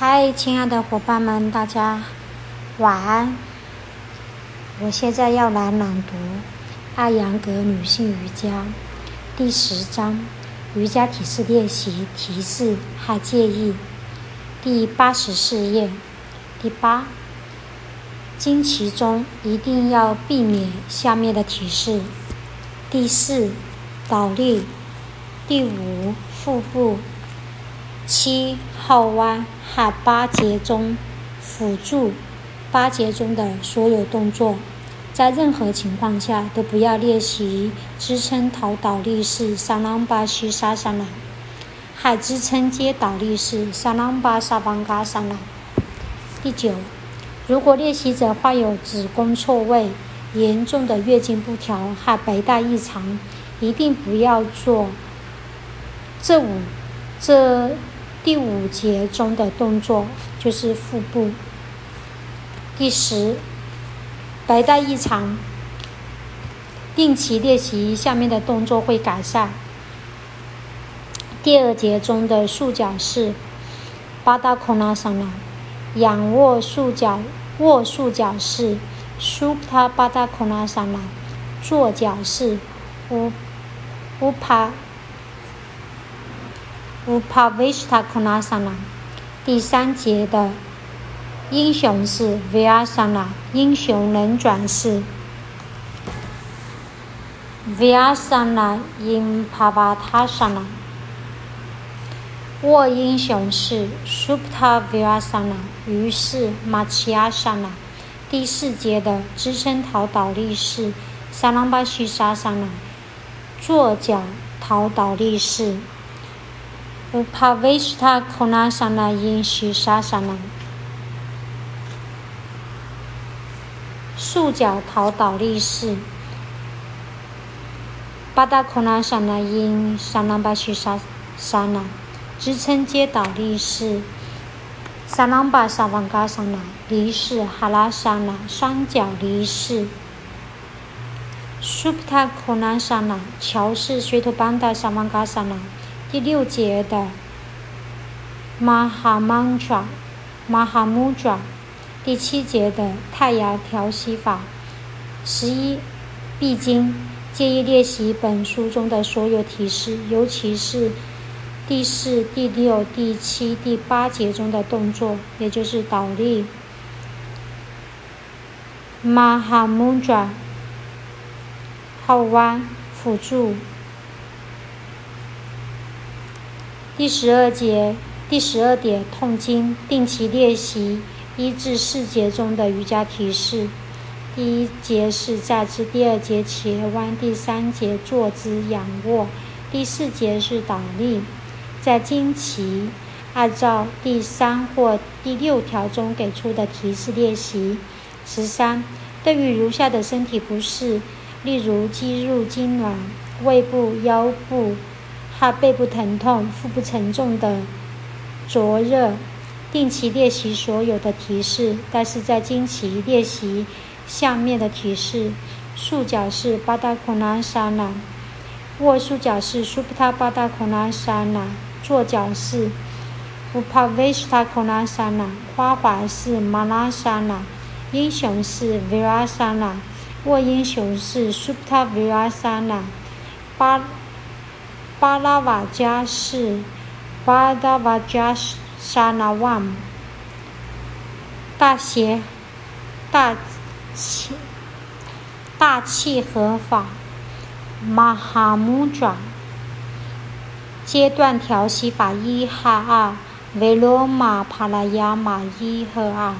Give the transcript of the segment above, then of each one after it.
嗨，亲爱的伙伴们，大家晚安。我现在要来朗读《艾扬格女性瑜伽》第十章瑜伽体式练习提示和建议，第八十四页，第八。经期中一定要避免下面的提示：第四，倒立；第五，腹部。七号弯和八节中辅助八节中的所有动作，在任何情况下都不要练习支撑头倒立式沙朗巴西沙沙拉，还支撑接倒立式沙朗巴萨邦嘎沙拉。第九，如果练习者患有子宫错位、严重的月经不调和白带异常，一定不要做这五这。第五节中的动作就是腹部。第十，白带异常，定期练习下面的动作会改善。第二节中的束脚式，巴达孔拉桑拉，仰卧束脚卧束脚式，苏帕巴达孔拉桑拉，坐脚式，乌乌帕。Upavistakonasana，第三节的英雄是 Vasana，英雄能转世。Vasana in pavatashana，我英雄是 Supavasana，于是 Matsyasana。第四节的支撑头倒立是 Sarvangasana，坐脚头倒立式。乌帕维斯塔库纳萨那因须沙萨那，束脚头倒立式。巴达库纳萨那因沙那巴须沙沙那，支撑接倒立式。沙朗巴沙旺嘎萨那，离式哈拉沙那，双脚离式。苏普塔库纳萨那，桥式水土班达沙旺嘎萨那。第六节的 Maha Mantra Maha Mudra，第七节的太阳调息法。十一，必经建议练习本书中的所有提示，尤其是第四、第六、第七、第八节中的动作，也就是倒立。Maha Mudra 后弯辅助。第十二节第十二点痛经定期练习一至四节中的瑜伽提示。第一节是站姿，第二节前弯，第三节坐姿仰卧，第四节是倒立。在经期按照第三或第六条中给出的提示练习。十三，对于如下的身体不适，例如肌肉痉挛、胃部、腰部。怕背部疼痛、腹部沉重的灼热，定期练习所有的提示，但是在经期练习下面的提示：束脚式巴达孔拉沙那，卧束脚式苏普塔巴达孔拉沙那，坐脚式乌帕维斯塔孔拉沙那，花环式马拉沙那，英雄式维拉沙那，卧英雄式苏普塔维拉沙那，巴。巴拉瓦加是巴达瓦加沙那万，大斜大气大气合法马哈姆转阶段调息法一哈二维罗马帕拉亚马一和二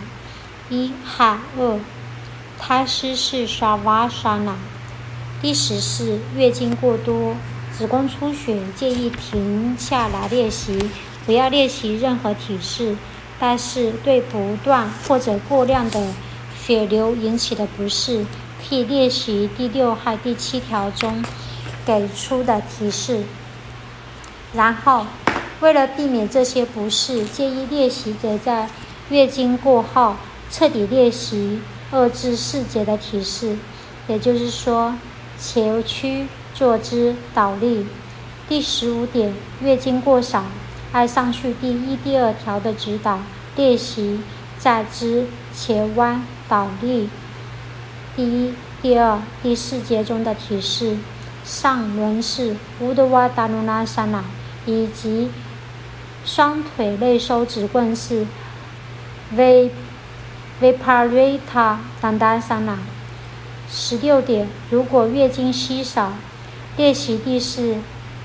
一哈二胎失式沙瓦沙那第十四月经过多。子宫出血建议停下来练习，不要练习任何体式。但是对不断或者过量的血流引起的不适，可以练习第六和第七条中给出的提示。然后，为了避免这些不适，建议练习者在月经过后彻底练习二至四节的提示，也就是说，前屈。坐姿倒立。第十五点，月经过少，按上去第一、第二条的指导，练习站姿前弯倒立。第一、第二、第四节中的提示：上轮式乌德瓦达努拉萨那以及双腿内收直棍式 V Viparita 丹丹萨那。十六点，如果月经稀少，练习第四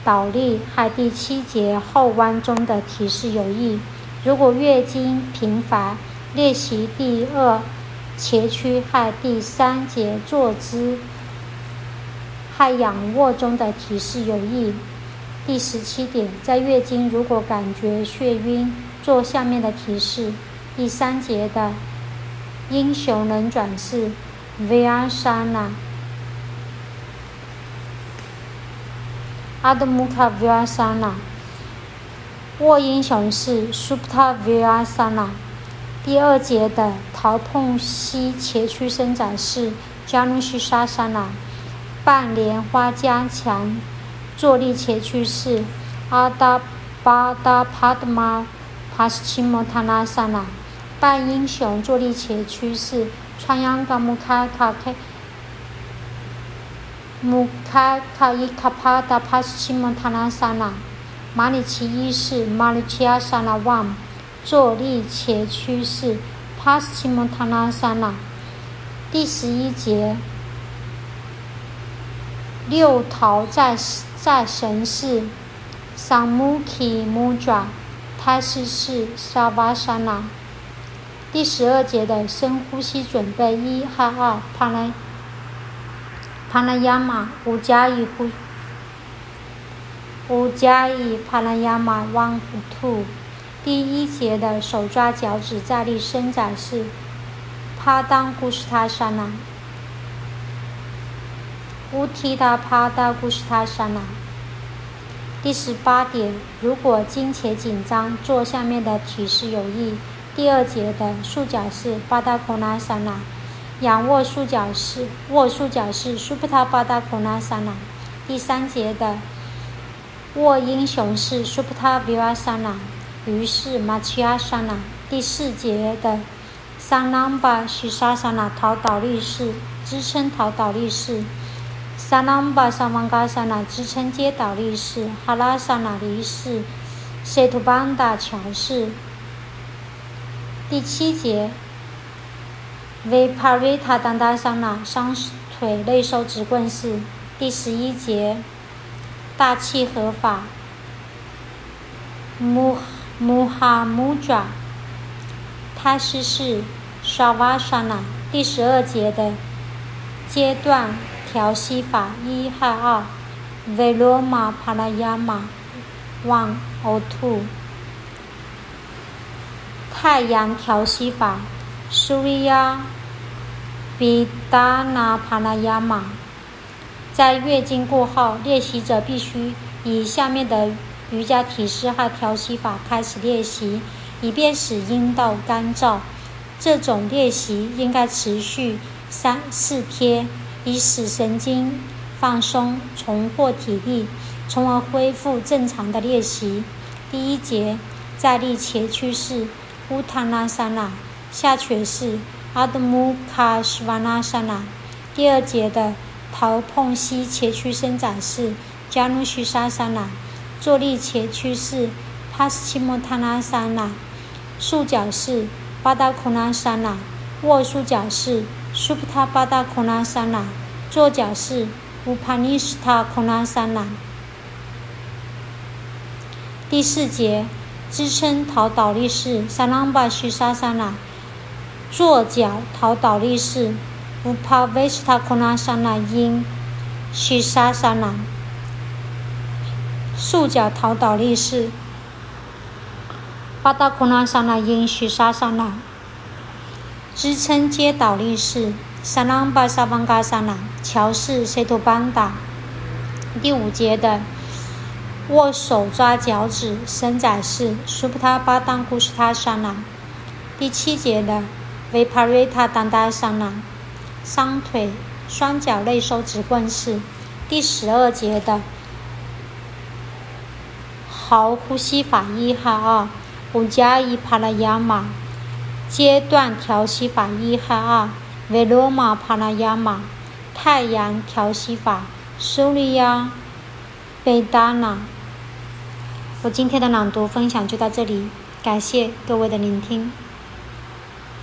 倒立和第七节后弯中的提示有益；如果月经频繁，练习第二前屈和第三节坐姿和仰卧中的提示有益。第十七点，在月经如果感觉眩晕，做下面的提示：第三节的英雄能转式。阿德穆卡维阿萨那，卧英雄是，苏普塔维阿萨那，第二节的头碰膝前屈伸展式，加努西沙萨那，半莲花加强坐立前屈式，阿达巴达帕德玛帕斯奇摩塔拉萨那，半英雄坐立前屈式，穿杨嘎穆卡卡克。央噶木卡卡伊卡帕达帕斯奇蒙塔拉萨那马里奇一式马里奇亚萨那旺坐立且屈式帕斯奇蒙塔拉萨那第十一节六桃在在神式萨姆基木爪泰式式萨瓦萨那。第十二节的深呼吸准备一和二，帕拉帕拉亚马五加一呼五加一帕拉亚马 one two。第一节的手抓脚趾站立伸展式，帕当古斯塔沙那乌提达帕达古斯塔沙那。第十八点，如果经前紧张，做下面的体式有益。第二节的束脚式巴达孔拉萨那，仰卧束脚式卧束脚式苏普塔巴达孔拉萨那。第三节的卧英雄式苏普塔维瓦萨那，于是马奇亚萨那。第四节的桑朗巴西沙萨那逃倒立式支撑逃倒立式，桑朗巴萨万嘎萨那支撑接倒立式，哈拉萨那离式，塞图邦达桥式。第七节，Viparita Dandasana 双腿内收直棍式。第十一节，大气合法 Mu Muhamudra 他式式 Shavasana。第十二节的阶段调息法一和二，Viloma Pranayama one or two。太阳调息法，Surya Bidana p a n a y a m a。在月经过后，练习者必须以下面的瑜伽体式和调息法开始练习，以便使阴道干燥。这种练习应该持续三四天，以使神经放松、重获体力，从而恢复正常的练习。第一节，站立前屈式。乌塔拉萨那下犬式阿德姆卡什瓦纳萨那第二节的头碰膝前屈伸展式加努须沙萨那坐立前屈式帕斯奇莫塔拉萨那束脚式巴达库拉萨那卧束脚式苏普塔巴达库拉萨那坐脚式乌帕尼斯塔库拉萨那第四节。支撑逃倒立式，萨朗巴须沙萨那，坐脚逃倒立式，乌帕维斯塔库纳萨那因须沙萨那，束脚逃倒立式，巴达库纳萨那因须沙萨那，支撑接倒立式，萨朗巴萨邦嘎萨那，桥式。塞托班达，第五节的。握手抓脚趾。伸展式，苏普塔巴当古斯塔沙那。第七节的。维帕瑞塔当达沙那，双腿双脚内收直棍式。第十二节的。好呼吸法一和二，五加一帕拉亚马。阶段调息法一和二，Veloma Pranayama，太阳调息法，Surya Vedana。我今天的朗读分享就到这里，感谢各位的聆听。